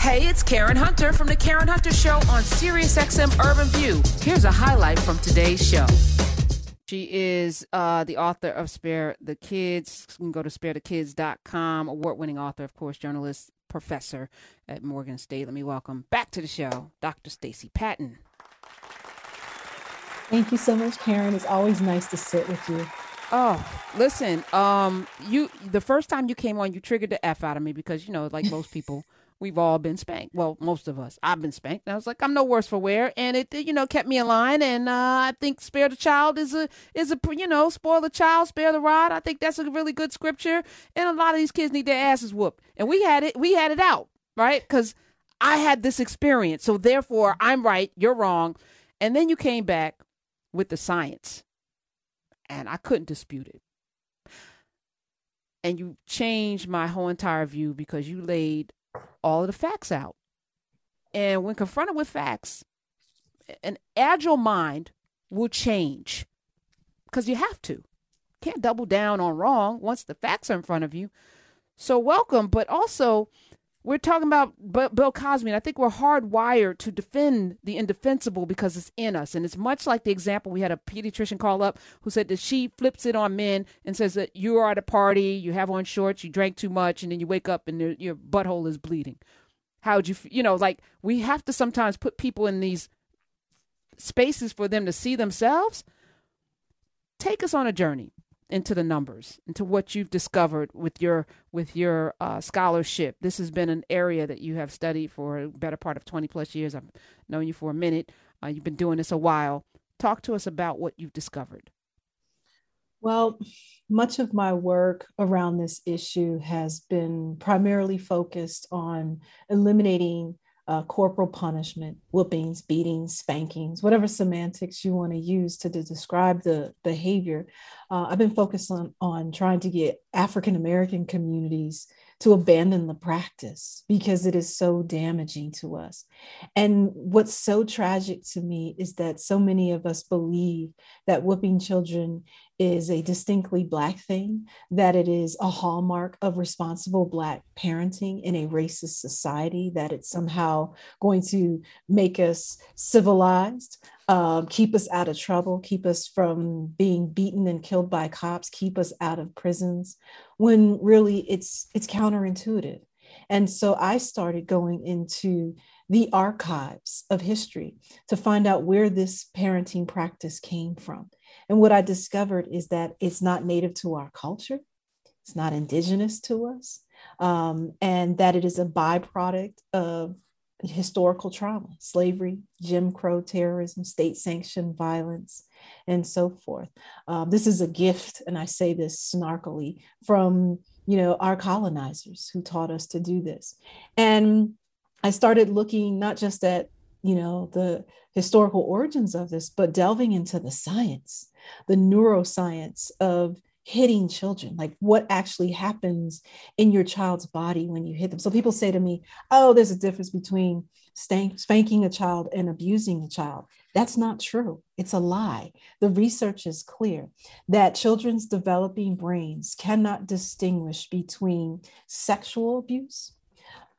Hey, it's Karen Hunter from the Karen Hunter Show on SiriusXM Urban View. Here's a highlight from today's show. She is uh, the author of Spare the Kids. You can go to sparethekids.com. Award winning author, of course, journalist, professor at Morgan State. Let me welcome back to the show Dr. Stacey Patton. Thank you so much, Karen. It's always nice to sit with you. Oh, listen, um, you the first time you came on, you triggered the F out of me because you know, like most people, we've all been spanked. Well, most of us. I've been spanked. And I was like, I'm no worse for wear, and it you know kept me in line. And uh, I think spare the child is a is a you know spoil the child, spare the rod. I think that's a really good scripture. And a lot of these kids need their asses whooped, and we had it. We had it out right because I had this experience, so therefore I'm right, you're wrong. And then you came back with the science and I couldn't dispute it. And you changed my whole entire view because you laid all of the facts out. And when confronted with facts, an agile mind will change because you have to. Can't double down on wrong once the facts are in front of you. So, welcome, but also we're talking about Bill Cosby, and I think we're hardwired to defend the indefensible because it's in us. And it's much like the example we had a pediatrician call up who said that she flips it on men and says that you are at a party, you have on shorts, you drank too much, and then you wake up and your butthole is bleeding. How would you, you know, like we have to sometimes put people in these spaces for them to see themselves. Take us on a journey into the numbers, into what you've discovered with your with your uh, scholarship. This has been an area that you have studied for a better part of 20 plus years. I've known you for a minute. Uh, you've been doing this a while. Talk to us about what you've discovered. Well, much of my work around this issue has been primarily focused on eliminating uh, corporal punishment, whoopings, beatings, spankings, whatever semantics you want to use to, to describe the behavior. Uh, I've been focused on, on trying to get African American communities to abandon the practice because it is so damaging to us. And what's so tragic to me is that so many of us believe that whooping children is a distinctly Black thing, that it is a hallmark of responsible Black parenting in a racist society, that it's somehow going to make us civilized, uh, keep us out of trouble, keep us from being beaten and killed by cops, keep us out of prisons, when really it's it's counterintuitive. And so I started going into the archives of history to find out where this parenting practice came from. And what I discovered is that it's not native to our culture, it's not indigenous to us, um, and that it is a byproduct of historical trauma, slavery, Jim Crow terrorism, state sanctioned violence, and so forth. Um, this is a gift, and I say this snarkily, from you know our colonizers who taught us to do this. And I started looking not just at you know the historical origins of this, but delving into the science, the neuroscience of hitting children like what actually happens in your child's body when you hit them. So people say to me oh there's a difference between spanking a child and abusing a child. That's not true. It's a lie. The research is clear that children's developing brains cannot distinguish between sexual abuse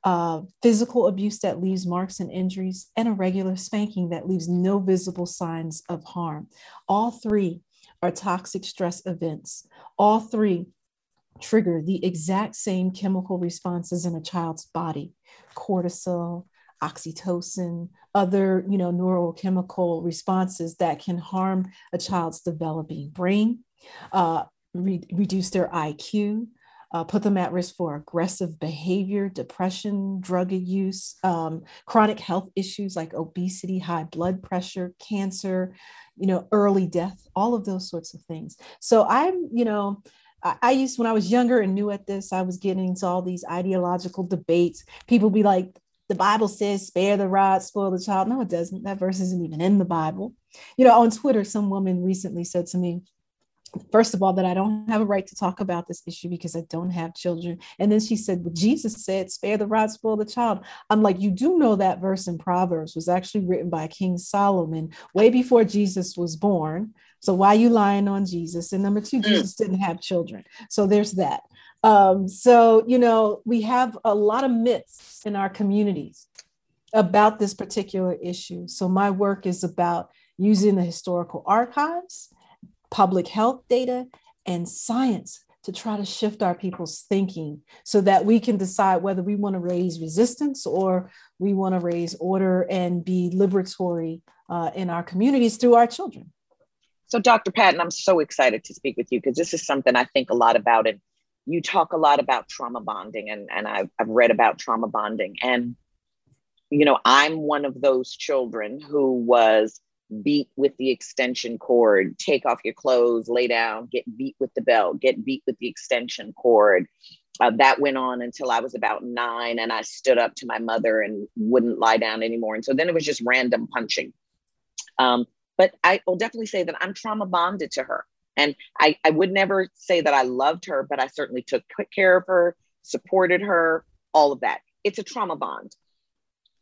uh, physical abuse that leaves marks and injuries, and a regular spanking that leaves no visible signs of harm. All three are toxic stress events. All three trigger the exact same chemical responses in a child's body cortisol, oxytocin, other you know neurochemical responses that can harm a child's developing brain, uh, re- reduce their IQ, uh, put them at risk for aggressive behavior, depression, drug use, um, chronic health issues like obesity, high blood pressure, cancer, you know, early death, all of those sorts of things. So I'm, you know, I, used when I was younger and new at this, I was getting into all these ideological debates. People be like, the Bible says, spare the rod, spoil the child. No, it doesn't. That verse isn't even in the Bible. You know, on Twitter, some woman recently said to me, first of all, that I don't have a right to talk about this issue because I don't have children. And then she said, Well, Jesus said, spare the rod, spoil the child. I'm like, You do know that verse in Proverbs was actually written by King Solomon way before Jesus was born. So why are you lying on Jesus? And number two, mm. Jesus didn't have children. So there's that. Um, so, you know, we have a lot of myths in our communities about this particular issue. So, my work is about using the historical archives, public health data, and science to try to shift our people's thinking so that we can decide whether we want to raise resistance or we want to raise order and be liberatory uh, in our communities through our children. So, Dr. Patton, I'm so excited to speak with you because this is something I think a lot about. And you talk a lot about trauma bonding, and, and I've, I've read about trauma bonding. And, you know, I'm one of those children who was beat with the extension cord, take off your clothes, lay down, get beat with the belt, get beat with the extension cord. Uh, that went on until I was about nine, and I stood up to my mother and wouldn't lie down anymore. And so then it was just random punching. Um, but I will definitely say that I'm trauma bonded to her. And I, I would never say that I loved her, but I certainly took care of her, supported her, all of that. It's a trauma bond,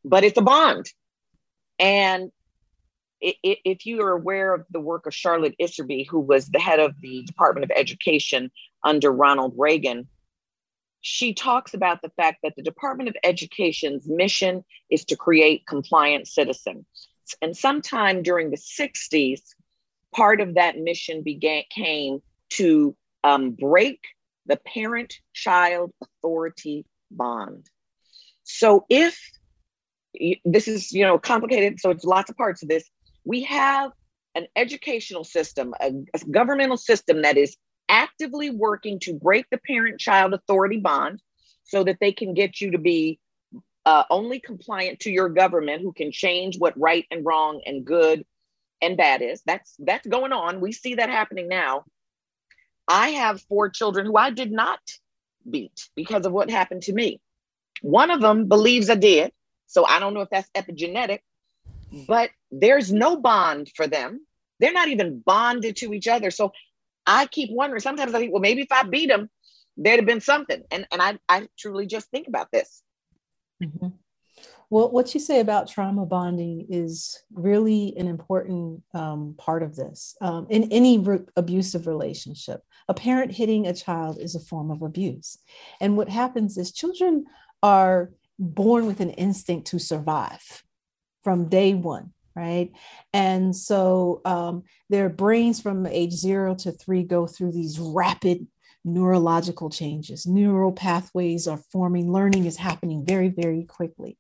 but it's a bond. And if you are aware of the work of Charlotte Iserbyt, who was the head of the Department of Education under Ronald Reagan, she talks about the fact that the Department of Education's mission is to create compliant citizens. And sometime during the 60s, part of that mission began came to um, break the parent-child authority bond. So if this is you know complicated, so it's lots of parts of this we have an educational system, a, a governmental system that is actively working to break the parent child authority bond so that they can get you to be uh, only compliant to your government who can change what right and wrong and good and bad is. That's that's going on. We see that happening now. I have four children who i did not beat because of what happened to me. One of them believes i did so i don't know if that's epigenetic but there's no bond for them. They're not even bonded to each other. So I keep wondering, sometimes I think, well, maybe if I beat them, there'd have been something. And, and I, I truly just think about this. Mm-hmm. Well, what you say about trauma bonding is really an important um, part of this. Um, in any re- abusive relationship, a parent hitting a child is a form of abuse. And what happens is children are born with an instinct to survive from day one right? And so um, their brains from age zero to three go through these rapid neurological changes. Neural pathways are forming. Learning is happening very very quickly.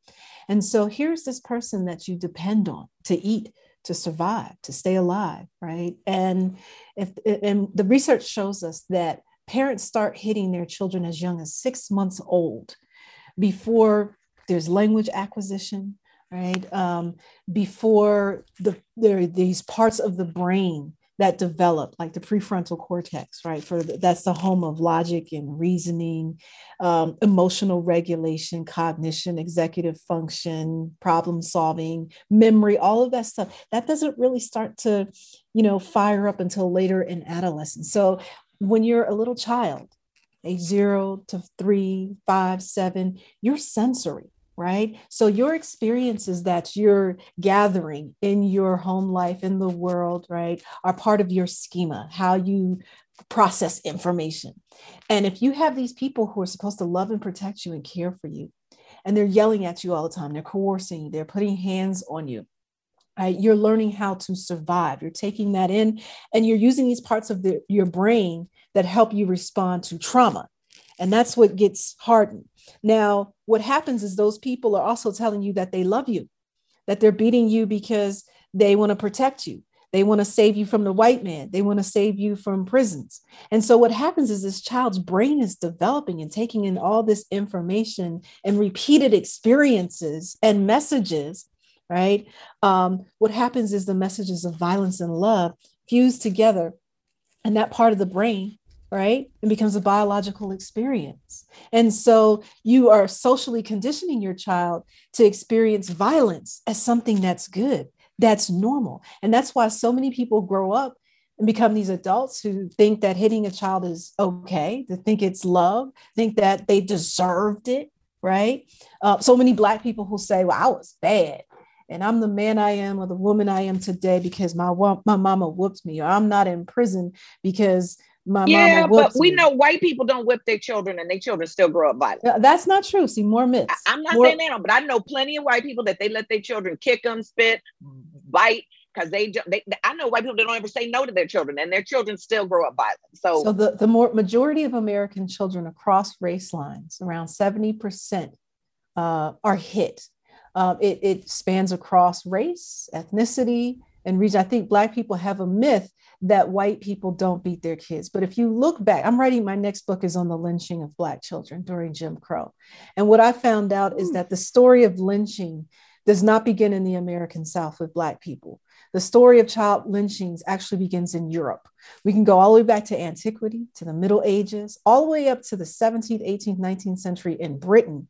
And so here's this person that you depend on to eat to survive to stay alive right? And if and the research shows us that parents start hitting their children as young as six months old before there's language acquisition right? Um, before the there are these parts of the brain that develop, like the prefrontal cortex, right? For the, that's the home of logic and reasoning, um, emotional regulation, cognition, executive function, problem solving, memory, all of that stuff. That doesn't really start to, you know, fire up until later in adolescence. So when you're a little child, age zero to three, five, seven, you're sensory right? So your experiences that you're gathering in your home life, in the world, right, are part of your schema, how you process information. And if you have these people who are supposed to love and protect you and care for you, and they're yelling at you all the time, they're coercing you, they're putting hands on you. Right? You're learning how to survive. You're taking that in and you're using these parts of the, your brain that help you respond to trauma. And that's what gets hardened. Now, what happens is those people are also telling you that they love you, that they're beating you because they want to protect you. They want to save you from the white man. They want to save you from prisons. And so, what happens is this child's brain is developing and taking in all this information and repeated experiences and messages, right? Um, what happens is the messages of violence and love fuse together. And that part of the brain right? It becomes a biological experience. And so you are socially conditioning your child to experience violence as something that's good, that's normal. And that's why so many people grow up and become these adults who think that hitting a child is okay, to think it's love, think that they deserved it, right? Uh, so many Black people who say, well, I was bad and I'm the man I am or the woman I am today because my my mama whooped me, or I'm not in prison because My yeah, but we me. know white people don't whip their children and their children still grow up violent. That's not true. See, more myths. I, am not more... saying that, but I know plenty of white people that they let their children kick them, spit, bite, because they, they, I know white people that don't ever say no to their children and their children still grow up violent. So, so the, the more majority of American children across race lines, around 70%, uh, are hit. Uh, it, it spans across race, ethnicity, and region. I think Black people have a myth that white people don't beat their kids. But if you look back, I'm writing my next book is on the lynching of Black children during Jim Crow. And what I found out is hmm. that the story of lynching does not begin in the American South with Black people. The story of child lynchings actually begins in Europe. We can go all the way back to antiquity, to the Middle Ages, all the way up to the 17th, 18th, 19th century in Britain,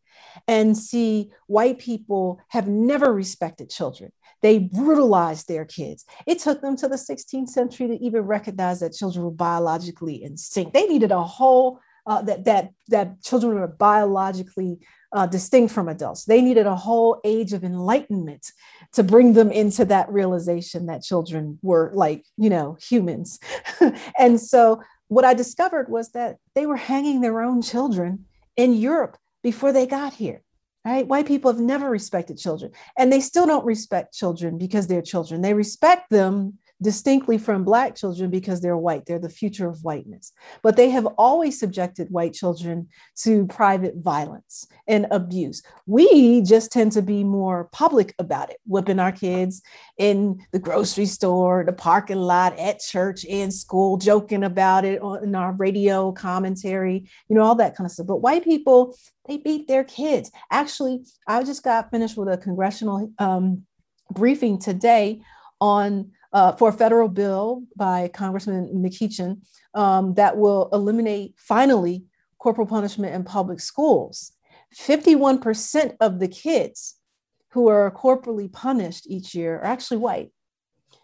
and see white people have never respected children. They brutalized their kids. It took them to the 16th century to even recognize that children were biologically instinct. They needed a whole uh, that that that children were biologically uh, distinct from adults. They needed a whole age of enlightenment to bring them into that realization that children were like, you know, humans. and so what I discovered was that they were hanging their own children in Europe before they got here. Right? White people have never respected children, and they still don't respect children because they're children. They respect them distinctly from Black children because they're white. They're the future of whiteness. But they have always subjected white children to private violence and abuse. We just tend to be more public about it, whipping our kids in the grocery store, the parking lot, at church, in school, joking about it in our radio commentary, you know, all that kind of stuff. But white people, they beat their kids. Actually, I just got finished with a congressional um, briefing today on uh, for a federal bill by Congressman McEachin um, that will eliminate finally corporal punishment in public schools. 51% of the kids who are corporally punished each year are actually white,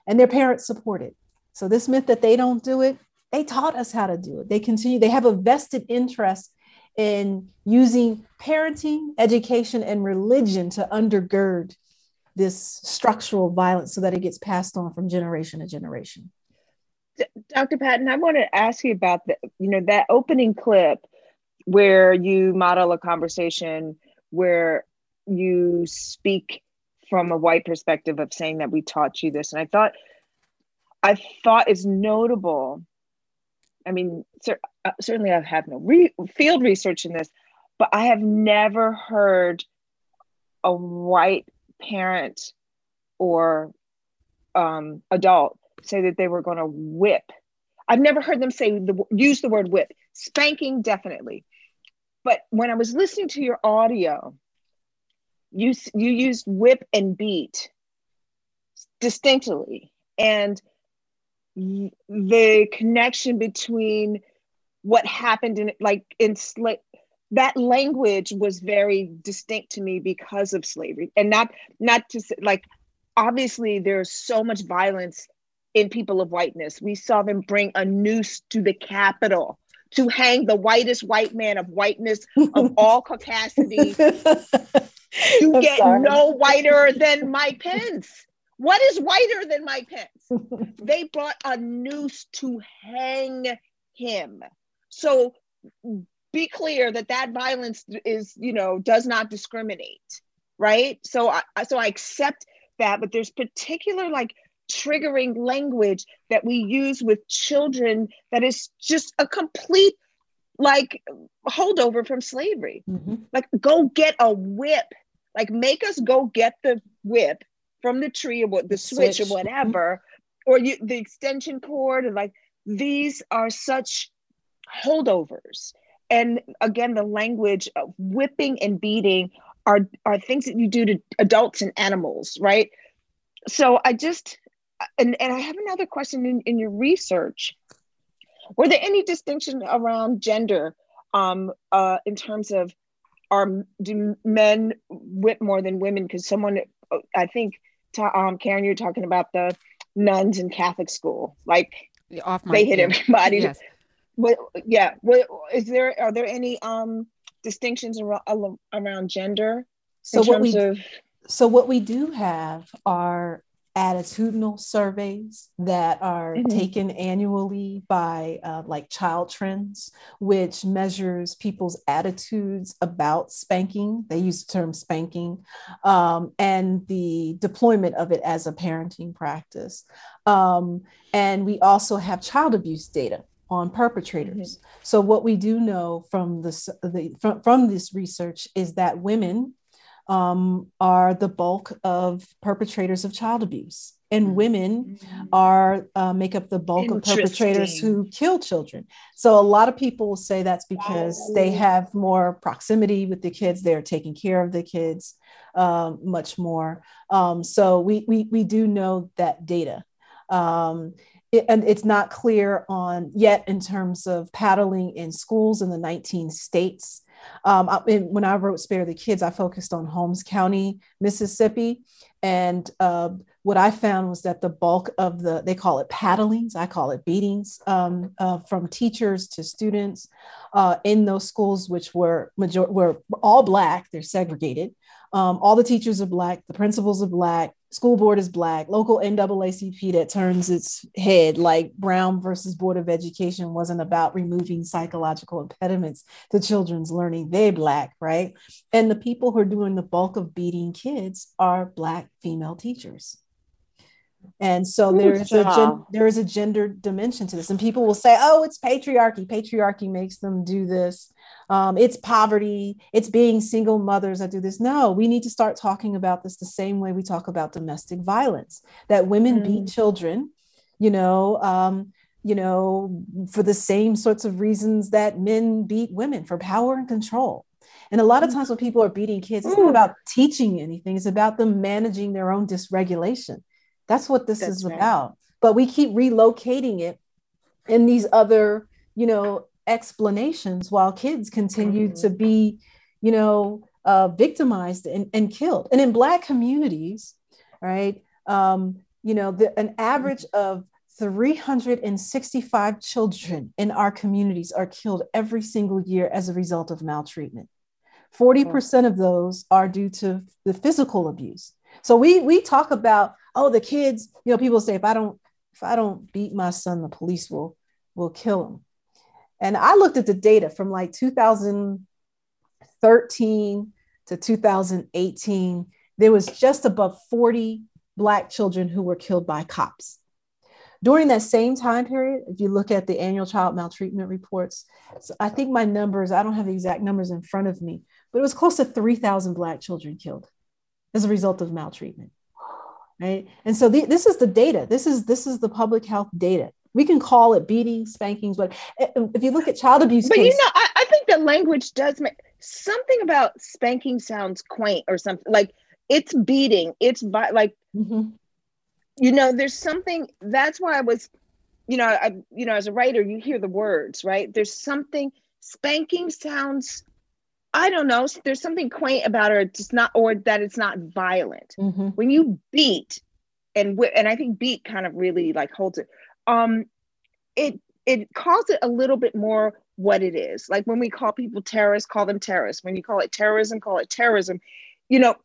and their parents support it. So, this myth that they don't do it, they taught us how to do it. They continue, they have a vested interest in using parenting, education, and religion to undergird this structural violence so that it gets passed on from generation to generation. Dr. Patton, I want to ask you about the, you know, that opening clip where you model a conversation where you speak from a white perspective of saying that we taught you this. And I thought, I thought is notable. I mean, cer- uh, certainly I've no re- field research in this, but I have never heard a white parent or um, adult say that they were going to whip. I've never heard them say the use the word whip. Spanking definitely, but when I was listening to your audio, you you used whip and beat distinctly, and the connection between what happened in like in slave that language was very distinct to me because of slavery. And not not to like obviously there's so much violence in people of whiteness. We saw them bring a noose to the capitol to hang the whitest white man of whiteness of all caucasity you I'm get sorry. no whiter than mike pence what is whiter than mike pence they brought a noose to hang him. So be clear that that violence is you know does not discriminate right so i so i accept that but there's particular like triggering language that we use with children that is just a complete like holdover from slavery mm-hmm. like go get a whip like make us go get the whip from the tree or what the switch, switch, or whatever mm-hmm. or you the extension cord and like these are such holdovers and again the language of whipping and beating are are things that you do to adults and animals right? So i just and, and i have another question in, in your research. Were there any distinction around gender um, uh, in terms of are do men whip more than women? Because someone i think um, karen you're talking about the nuns in catholic school like Off they hit everybody. Yes. What, yeah. What is there? Are there any um distinctions around, around gender? So what we of... so what we do have are attitudinal surveys that are mm-hmm. taken annually by uh, like child trends which measures people's attitudes about spanking they use the term spanking um, and the deployment of it as a parenting practice um, and we also have child abuse data on perpetrators. Mm-hmm. so what we do know from this the from, from this research is that women um, are the bulk of perpetrators of child abuse. And mm-hmm. women mm-hmm. are uh, make up the bulk of perpetrators who kill children. So a lot of people say that's because they have more proximity with the kids. They're taking care of the kids um, much more. Um, so we, we we do know that data. Um, and it's not clear on yet in terms of paddling in schools in the 19 states um, I, when I wrote Spare the Kids, I focused on Holmes County, Mississippi. And uh, what I found was that the bulk of the, they call it paddlings, I call it beatings um, uh, from teachers to students uh, in those schools, which were, major- were all Black, they're segregated. Um, all the teachers are Black, the principals are Black, school board is black. Local naacp that turns its head like brown versus board of education wasn't about removing psychological impediments to children's learning. They're black right? And the people who are doing the bulk of beating kids are black female teachers and so there is a gen- there is a gender dimension to this. And people will say oh it's patriarchy. Patriarchy makes them do this. Um, it's poverty. It's being single mothers that do this. No we need to start talking about this the same way we talk about domestic violence that women mm. beat children you know um, you know for the same sorts of reasons that men beat women for power and control. And a lot of mm. times when people are beating kids it's not about teaching anything. It's about them managing their own dysregulation that's what this That's is right. about. But we keep relocating it in these other, you know, explanations while kids continue mm-hmm. to be, you know, uh, victimized and, and killed. And in Black communities, right, um, you know, the, an average of 365 children in our communities are killed every single year as a result of maltreatment. 40% of those are due to the physical abuse. So we we talk about oh the kids, you know, people say if I don't if I don't beat my son, the police will will kill him. And I looked at the data from like 2013 to 2018. There was just above 40 black children who were killed by cops. During that same time period, if you look at the annual child maltreatment reports, so I think my numbers, I don't have the exact numbers in front of me, but it was close to 3,000 black children killed as a result of maltreatment right? And so the, this is the data. This is this is the public health data. We can call it beating spankings but if you look at child abuse but case, you know I, I think the language does make something about spanking sounds quaint or something like it's beating it's vi- like mm-hmm. you know there's something that's why i was you know i you know as a writer you hear the words right? There's something spanking sounds I don't know. There's something quaint about it. It's not, or that it's not violent. Mm-hmm. When you beat, and and I think beat kind of really like holds it. Um, it it calls it a little bit more what it is. Like when we call people terrorists, call them terrorists. When you call it terrorism, call it terrorism. You know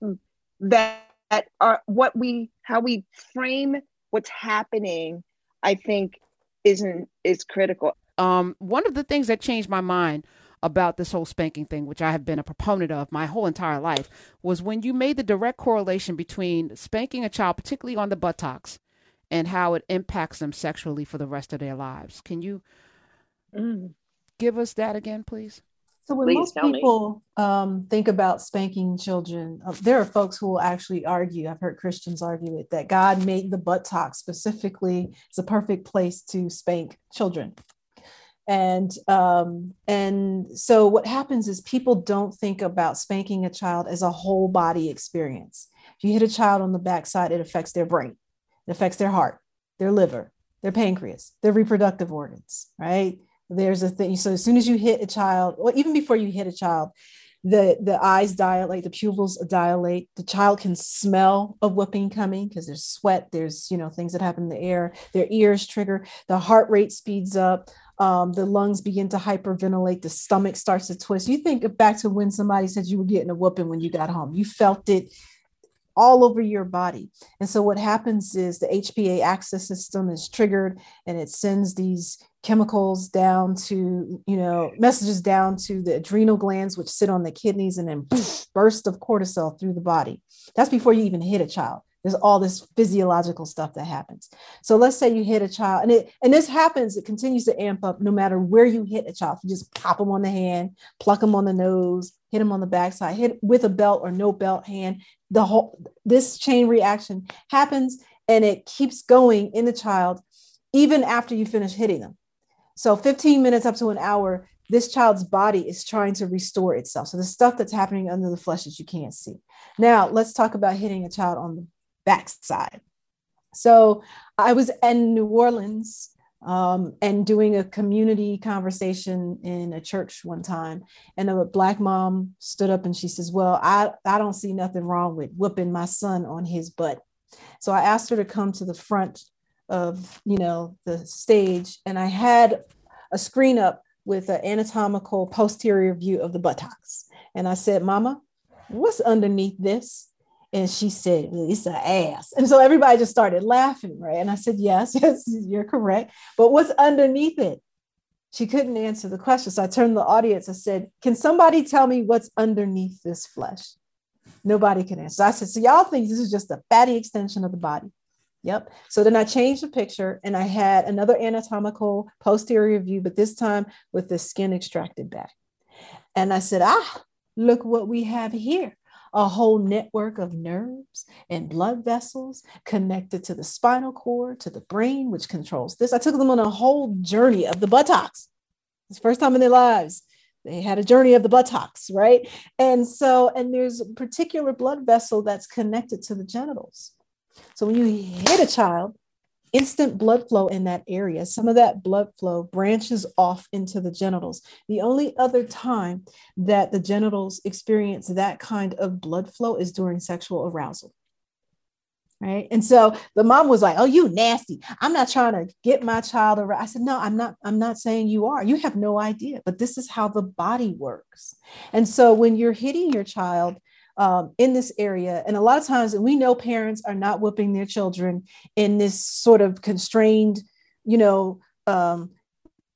that, that are what we how we frame what's happening. I think isn't is critical. Um, one of the things that changed my mind about this whole spanking thing, which I have been a proponent of my whole entire life, was when you made the direct correlation between spanking a child, particularly on the buttocks, and how it impacts them sexually for the rest of their lives. Can you mm. give us that again, please? So when Please most people um, think about spanking children, uh, there are folks who will actually argue. I've heard Christians argue it that God made the buttock specifically as a perfect place to spank children and um, and so what happens is people don't think about spanking a child as a whole body experience. If you hit a child on the backside it affects their brain it affects their heart their liver their pancreas their reproductive organs right? There's a thing so as soon as you hit a child or even before you hit a child the the eyes dilate the pupils dilate the child can smell a whooping coming because there's sweat there's you know things that happen in the air their ears trigger the heart rate speeds up um, the lungs begin to hyperventilate, the stomach starts to twist. You think back to when somebody said you were getting a whooping when you got home. You felt it all over your body. And so what happens is the HPA axis system is triggered and it sends these chemicals down to, you know, messages down to the adrenal glands, which sit on the kidneys, and then burst of cortisol through the body. That's before you even hit a child. There's all this physiological stuff that happens. So let's say you hit a child, and it and this happens, it continues to amp up no matter where you hit a child. You just pop them on the hand, pluck them on the nose, hit them on the backside, hit with a belt or no belt hand. The whole this chain reaction happens and it keeps going in the child even after you finish hitting them. So 15 minutes up to an hour, this child's body is trying to restore itself. So the stuff that's happening under the flesh that you can't see. Now let's talk about hitting a child on the backside. So I was in New Orleans um, and doing a community conversation in a church one time. And a black mom stood up and she says, Well, I, I don't see nothing wrong with whooping my son on his butt. So I asked her to come to the front of you know the stage and i had a screen up with an anatomical posterior view of the buttocks and i said mama what's underneath this and she said it's an ass. And so everybody just started laughing right? And i said yes yes you're correct. But what's underneath it? She couldn't answer the question. So i turned to the audience. I said can somebody tell me what's underneath this flesh? Nobody can answer. So i said so y'all think this is just a fatty extension of the body? Yep. So then I changed the picture and I had another anatomical posterior view, but this time with the skin extracted back. And I said, ah, look what we have here a whole network of nerves and blood vessels connected to the spinal cord, to the brain, which controls this. I took them on a whole journey of the buttocks. It's the first time in their lives. They had a journey of the buttocks, right? And so, and there's a particular blood vessel that's connected to the genitals. So when you hit a child, instant blood flow in that area. Some of that blood flow branches off into the genitals. The only other time that the genitals experience that kind of blood flow is during sexual arousal. Right. And so the mom was like, Oh, you nasty. I'm not trying to get my child around. I said, No, I'm not, I'm not saying you are. You have no idea, but this is how the body works. And so when you're hitting your child, um, in this area. And a lot of times we know parents are not whipping their children in this sort of constrained, you know, um,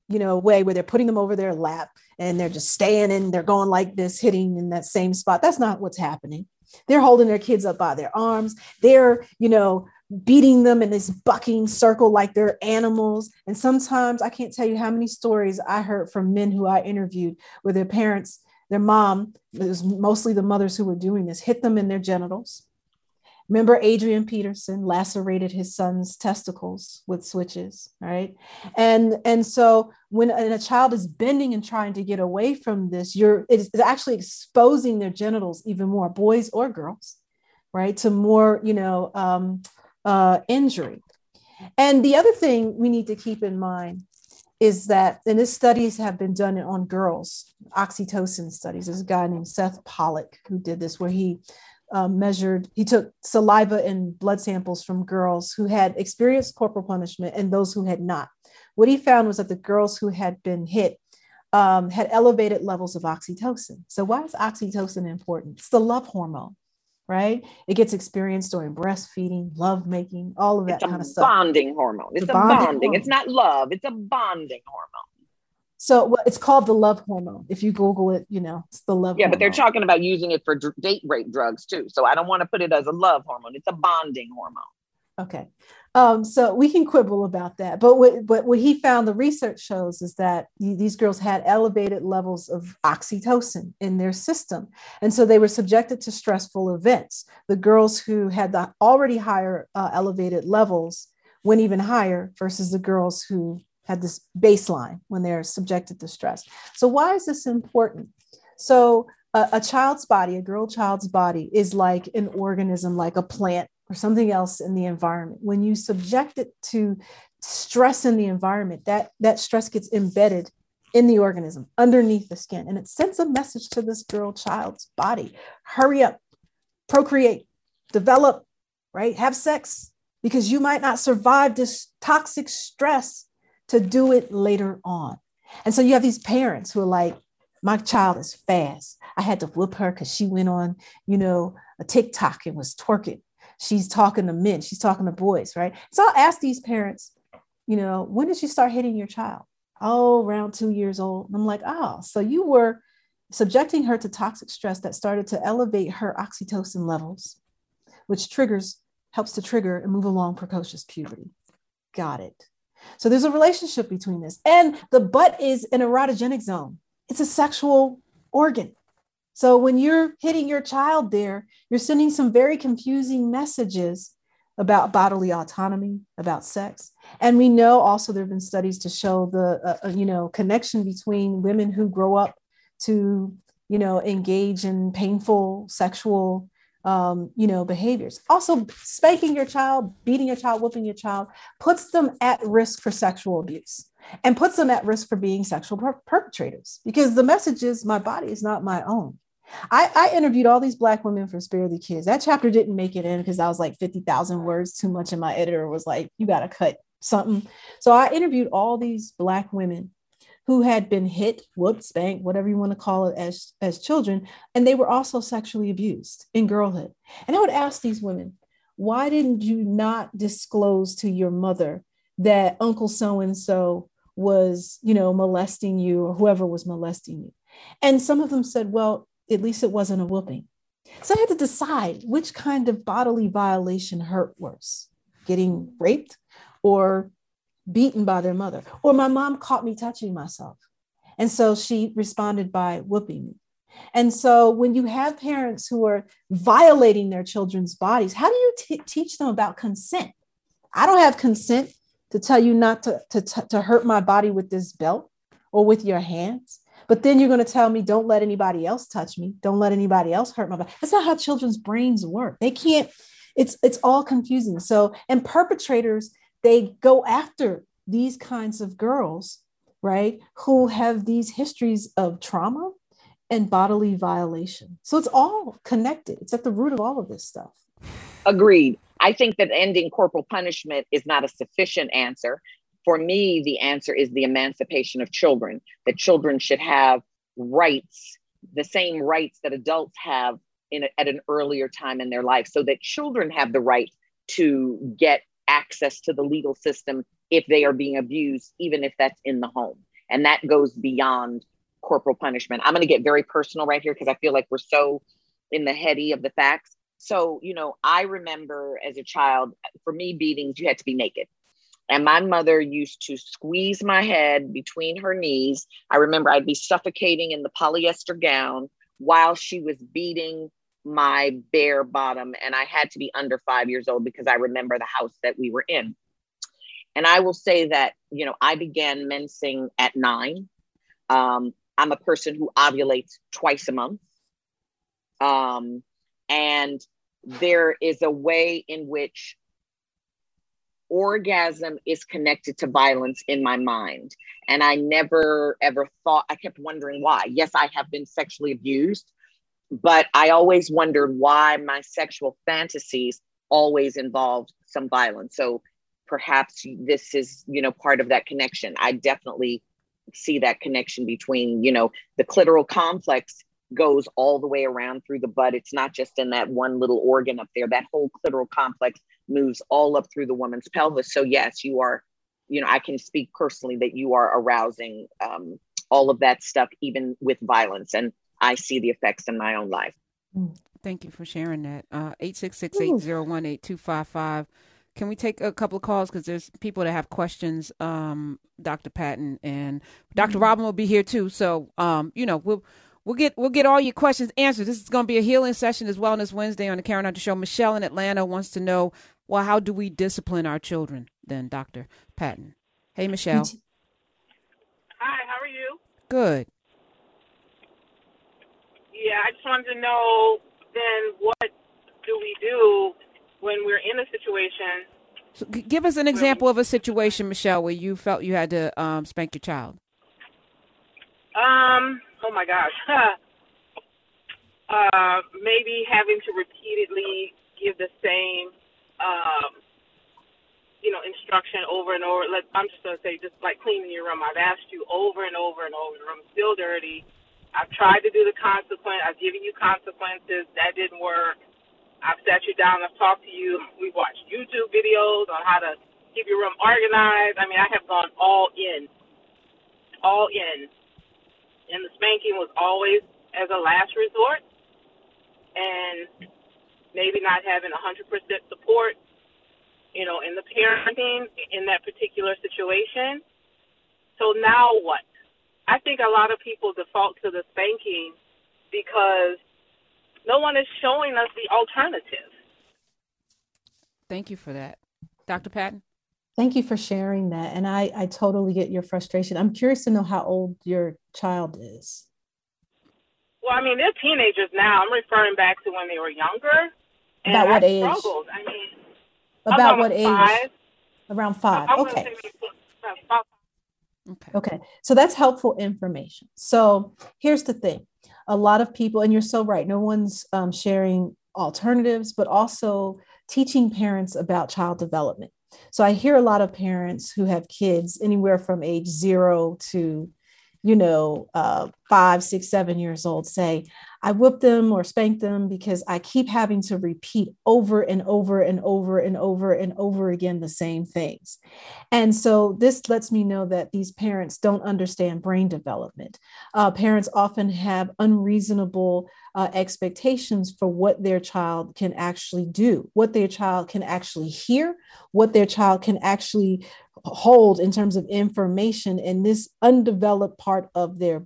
you know, way where they're putting them over their lap and they're just staying and they're going like this, hitting in that same spot. That's not what's happening. They're holding their kids up by their arms. They're, you know, beating them in this bucking circle like they're animals. And sometimes I can't tell you how many stories I heard from men who I interviewed where their parents their mom, it was mostly the mothers who were doing this, hit them in their genitals. Remember, Adrian Peterson lacerated his son's testicles with switches, right? And and so when a child is bending and trying to get away from this, you're it's actually exposing their genitals even more, boys or girls, right, to more you know um, uh, injury. And the other thing we need to keep in mind is that, and this studies have been done on girls, oxytocin studies. There's a guy named Seth Pollak who did this, where he um, measured, he took saliva and blood samples from girls who had experienced corporal punishment and those who had not. What he found was that the girls who had been hit um, had elevated levels of oxytocin. So, why is oxytocin important? It's the love hormone right? It gets experienced during breastfeeding, love making, all of that kind of stuff. Bonding hormone. It's, it's a bonding. bonding. It's not love. It's a bonding hormone. So well, it's called the love hormone. If you Google it, you know it's the love. Yeah, hormone. but they're talking about using it for date rape drugs too. So I don't want to put it as a love hormone. It's a bonding hormone. Okay. Um, so we can quibble about that, but what, what he found, the research shows, is that these girls had elevated levels of oxytocin in their system, and so they were subjected to stressful events. The girls who had the already higher uh, elevated levels went even higher versus the girls who had this baseline when they're subjected to stress. So why is this important? So a, a child's body, a girl child's body, is like an organism, like a plant or something else in the environment when you subject it to stress in the environment that that stress gets embedded in the organism underneath the skin and it sends a message to this girl child's body hurry up procreate develop right have sex because you might not survive this toxic stress to do it later on and so you have these parents who are like My child is fast. I had to whoop her because she went on, you know, a TikTok and was twerking. She's talking to men, she's talking to boys, right? So I'll ask these parents, you know, when did you start hitting your child? Oh, around two years old. And I'm like, oh, so you were subjecting her to toxic stress that started to elevate her oxytocin levels, which triggers, helps to trigger and move along precocious puberty. Got it. So there's a relationship between this. And the butt is an erotogenic zone, it's a sexual organ. So when you're hitting your child there, you're sending some very confusing messages about bodily autonomy, about sex. And we know also there have been studies to show the uh, uh, you know connection between women who grow up to you know engage in painful sexual um, you know behaviors. Also, spanking your child, beating your child, whooping your child puts them at risk for sexual abuse and puts them at risk for being sexual per- perpetrators because the message is my body is not my own. I, I, interviewed all these black women for Spare the Kids. That chapter didn't make it in because I was like 50,000 words too much. And my editor was like, you got to cut something. So I interviewed all these black women who had been hit, whooped, spanked, whatever you want to call it as, as children. And they were also sexually abused in girlhood. And I would ask these women, why didn't you not disclose to your mother that Uncle so and so was, you know, molesting you or whoever was molesting you? And some of them said, well, at least it wasn't a whooping. So I had to decide which kind of bodily violation hurt worse getting raped or beaten by their mother. Or my mom caught me touching myself. And so she responded by whooping me. And so when you have parents who are violating their children's bodies, how do you t- teach them about consent? I don't have consent to tell you not to, to, to hurt my body with this belt or with your hands. But then you're going to tell me, don't let anybody else touch me. Don't let anybody else hurt my body. That's not how children's brains work. They can't, it's it's all confusing. So, and perpetrators, they go after these kinds of girls, right, who have these histories of trauma and bodily violation. So it's all connected. It's at the root of all of this stuff. Agreed. I think that ending corporal punishment is not a sufficient answer for me, the answer is the emancipation of children, that children should have rights, the same rights that adults have in a, at an earlier time in their life, so that children have the right to get access to the legal system if they are being abused, even if that's in the home. And that goes beyond corporal punishment. I'm going to get very personal right here because I feel like we're so in the heady of the facts. So, you know, I remember as a child, for me, beatings, you had to be naked. And my mother used to squeeze my head between her knees. I remember I'd be suffocating in the polyester gown while she was beating my bare bottom. And I had to be under five years old because I remember the house that we were in. And I will say that, you know, I began mensing at nine. Um, I'm a person who ovulates twice a month. Um, and there is a way in which orgasm is connected to violence in my mind. And I never ever thought, I kept wondering why. Yes, I have been sexually abused, but I always wondered why my sexual fantasies always involved some violence. So perhaps this is, you know, part of that connection. I definitely see that connection between, you know, the clitoral complex goes all the way around through the butt. It's not just in that one little organ up there. That whole clitoral complex moves all up through the woman's pelvis. So yes, you are, you know, I can speak personally that you are arousing um, all of that stuff, even with violence. And I see the effects in my own life. Mm, thank you for sharing that. Uh, 866 801 8255. Can we take a couple of calls? Because there's people that have questions, um, Dr. Patton and doctor mm-hmm. Robin will be here too. So, um, you know, we'll We'll get we'll get all your questions answered. This is going to be a healing session as Wellness Wednesday on the Karen Hunter Show. Michelle in Atlanta wants to know, well, how do we discipline our children? Then Dr. Patton. Hey, Michelle. Hi, how are you? Good. Yeah, I just wanted to know then what do we do when we're in a situation? So give us an example of a situation, Michelle, where you felt you had to um, spank your child. Um, oh my gosh. uh, maybe having to repeatedly give the same, um, you know, instruction over and over. Let, I'm just to say, just like cleaning your room. I've asked you over and over and over. The room's still dirty. I've tried to do the consequence. I've given you consequences. That didn't work. I've sat you down. I've talked to you. We've watched YouTube videos on how to keep your room organized. I mean, I have gone all in, all in. And the spanking was always as a last resort. And maybe not having 100% support, you know, in the parenting in that particular situation. So now what? I think a lot of people default to the spanking because no one is showing us the alternative. Thank you for that. Dr. Patton? Thank you for sharing that. And I, I totally get your frustration. I'm curious to know how old your child is. Well, I mean, they're teenagers now. I'm referring back to when they were younger. About what I age? Struggled. I mean, about what age? Five. Around five. Okay. Okay. Okay. So that's helpful information. So here's the thing a lot of people, and you're so right, no one's um, sharing alternatives, but also teaching parents about child development. So I hear a lot of parents who have kids anywhere from age zero to you know, uh, five, six, seven years old say, I whip them or spank them because I keep having to repeat over and over and over and over and over again the same things. And so this lets me know that these parents don't understand brain development. Uh, parents often have unreasonable uh, expectations for what their child can actually do, what their child can actually hear, what their child can actually hold in terms of information in this undeveloped part of their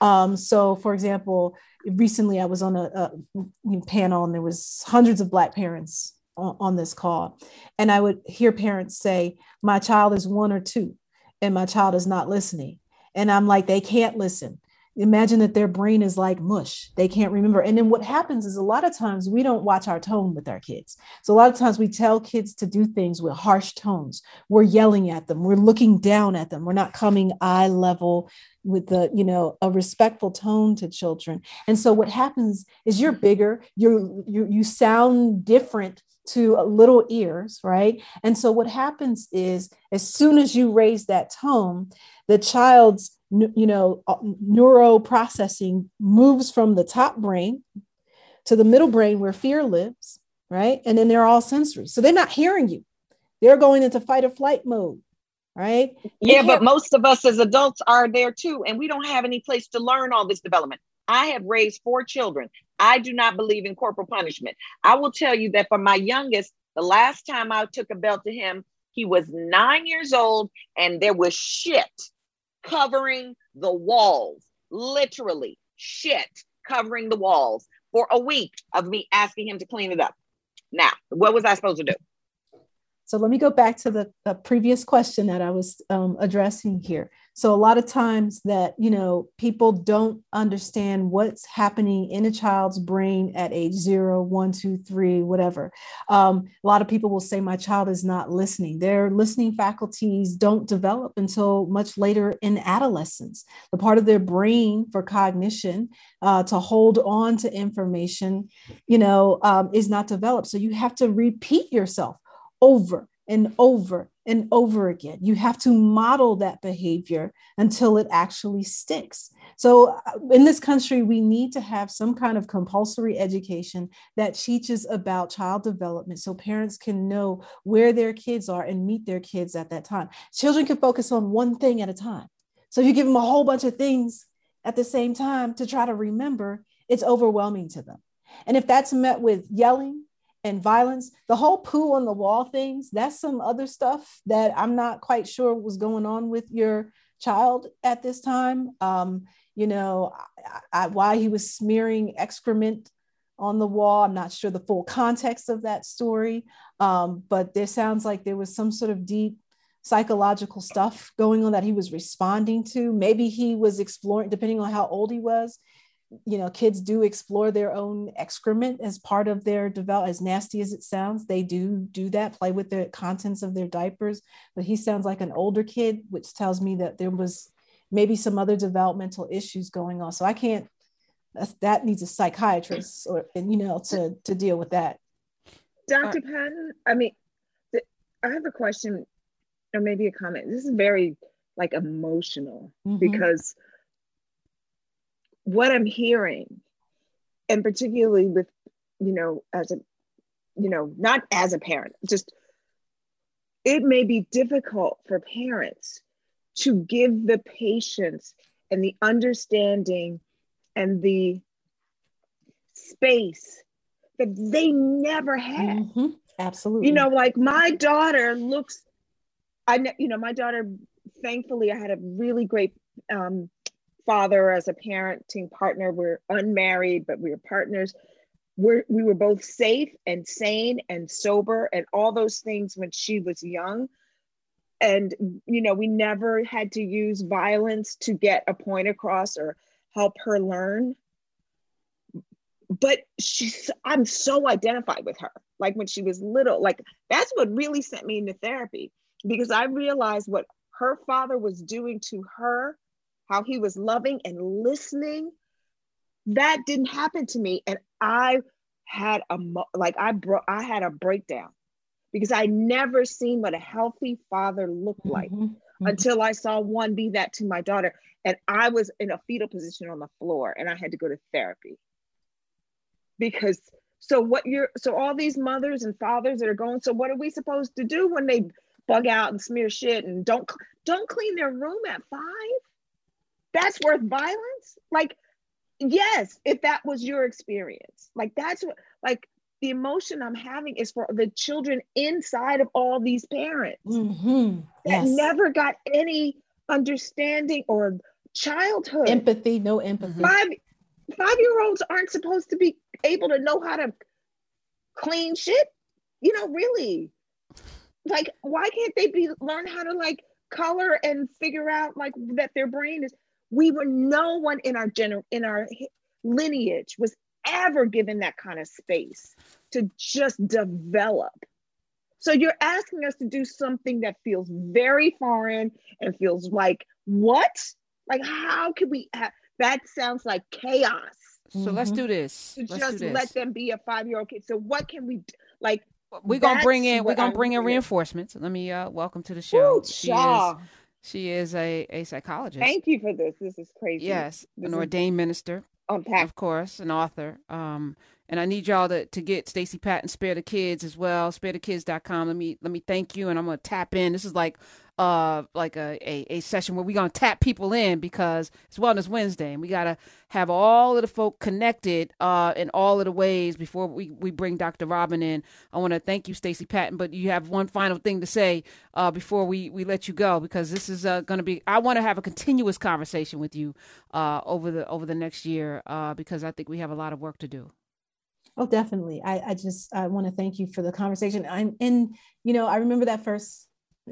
Um, so, for example, recently I was on a, a panel and there was hundreds of Black parents on, on this call, and I would hear parents say, "My child is one or two, and my child is not listening," and I'm like, "They can't listen." Imagine that their brain is like mush. They can't remember. And then what happens is a lot of times we don't watch our tone with our kids. So a lot of times we tell kids to do things with harsh tones. We're yelling at them. We're looking down at them. We're not coming eye level with the you know a respectful tone to children. And so what happens is you're bigger. You're you, you sound different to little ears right and so what happens is as soon as you raise that tone the child's you know, uh, neuro processing moves from the top brain to the middle brain where fear lives, right? And then they're all sensory. So they're not hearing you. They're going into fight or flight mode, right? yeah, but most of us as adults are there too. And we don't have any place to learn all this development. I have raised four children. I do not believe in corporal punishment. I will tell you that for my youngest, the last time I took a belt to him, he was nine years old and there was shit covering the walls, literally shit covering the walls for a week of me asking him to clean it up. Now, what was I supposed to do? So let me go back to the, the previous question that I was um, addressing here. So a lot of times that you know people don't understand what's happening in a child's brain at age zero, one, two, three, whatever. Um, a lot of people will say my child is not listening. Their listening faculties don't develop until much later in adolescence. The part of their brain for cognition uh, to hold on to information, you know, um, is not developed. So you have to repeat yourself over and over and over again. You have to model that behavior until it actually sticks. So, uh, in this country, we need to have some kind of compulsory education that teaches about child development so parents can know where their kids are and meet their kids at that time. Children can focus on one thing at a time. So, if you give them a whole bunch of things at the same time to try to remember, it's overwhelming to them. And if that's met with yelling, and violence. The whole poo on the wall things, that's some other stuff that I'm not quite sure was going on with your child at this time. Um, you know, I, I, why he was smearing excrement on the wall. I'm not sure the full context of that story, um, but there sounds like there was some sort of deep psychological stuff going on that he was responding to. Maybe he was exploring, depending on how old he was, you know kids do explore their own excrement as part of their develop as nasty as it sounds they do do that play with the contents of their diapers. But he sounds like an older kid which tells me that there was maybe some other developmental issues going on. So i can't that needs a psychiatrist or you know to to deal with that. Dr patton i mean i have a question or maybe a comment. This is very like emotional mm-hmm. because what I'm hearing, and particularly with, you know, as a, you know, not as a parent, just it may be difficult for parents to give the patience and the understanding and the space that they never had. Mm-hmm. Absolutely. You know, like my daughter looks, I you know, my daughter, thankfully, I had a really great um, father as a parenting partner. We're unmarried, but we were partners. We're, we were both safe and sane and sober and all those things when she was young. And, you know, we never had to use violence to get a point across or help her learn. But she's, I'm so identified with her. Like when she was little, like that's what really sent me into therapy because I realized what her father was doing to her how he was loving and listening. That didn't happen to me. And I had a, like, I brought, I had a breakdown because I never seen what a healthy father looked like mm-hmm. Mm-hmm. until I saw one be that to my daughter. And I was in a fetal position on the floor and I had to go to therapy because so what you're so all these mothers and fathers that are going so what are we supposed to do when they bug out and smear shit and don't don't clean their room at five that's worth violence? Like yes if that was your experience. Like that's what like the emotion i'm having is for the children inside of all these parents. Mm-hmm. that never got any understanding or childhood. Empathy no empathy. Five five year olds aren't supposed to be able to know how to clean shit? You know really. Like why can't they be learn how to like color and figure out like that their brain is we were no one in our gener in our lineage was ever given that kind of space to just develop. So you're asking us to do something that feels very foreign and feels like what? Like how can we have that sounds like chaos. So mm-hmm. let's do this. To let's just this. let them be a five-year-old kid. So what can we do? like we're gonna bring in we're gonna bring in reinforcements. Let me uh welcome to the show. Ooh, she is she is a, a psychologist. Thank you for this. This is crazy. Yes, this an ordained minister. Unpack. Of course, an author. Um, and I need y'all to, to get Stacey Patton Spare the Kids as well. SpareTheKids.com. Let me let me thank you, and I'm gonna tap in. This is like uh like a, a, a session where we're gonna tap people in because it's Wellness Wednesday and we gotta have all of the folk connected uh in all of the ways before we, we bring Dr. Robin in. I wanna thank you, Stacey Patton, but you have one final thing to say uh before we, we let you go because this is uh, gonna be I wanna have a continuous conversation with you uh over the over the next year uh because I think we have a lot of work to do. Oh, definitely. I, I just I want to thank you for the conversation. I'm and you know, I remember that first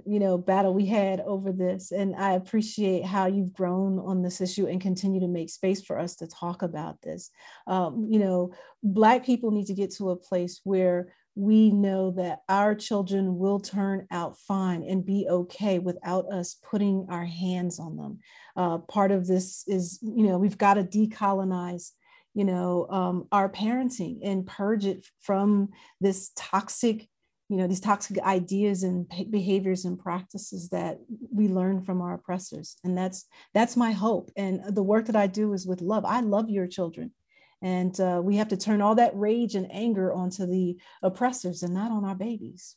you know battle we had over this and i appreciate how you've grown on this issue and continue to make space for us to talk about this. Um, you know black people need to get to a place where we know that our children will turn out fine and be okay without us putting our hands on them. Uh, part of this is you know we've got to decolonize you know um, our parenting and purge it from this toxic you know these toxic ideas and behaviors and practices that we learn from our oppressors and that's that's my hope and the work that i do is with love i love your children and uh, we have to turn all that rage and anger onto the oppressors and not on our babies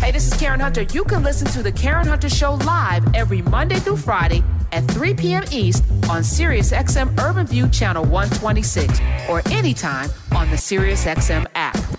Hey, this is Karen Hunter. You can listen to The Karen Hunter Show live every Monday through Friday at 3 p.m. East on SiriusXM Urban View Channel 126 or anytime on the SiriusXM app.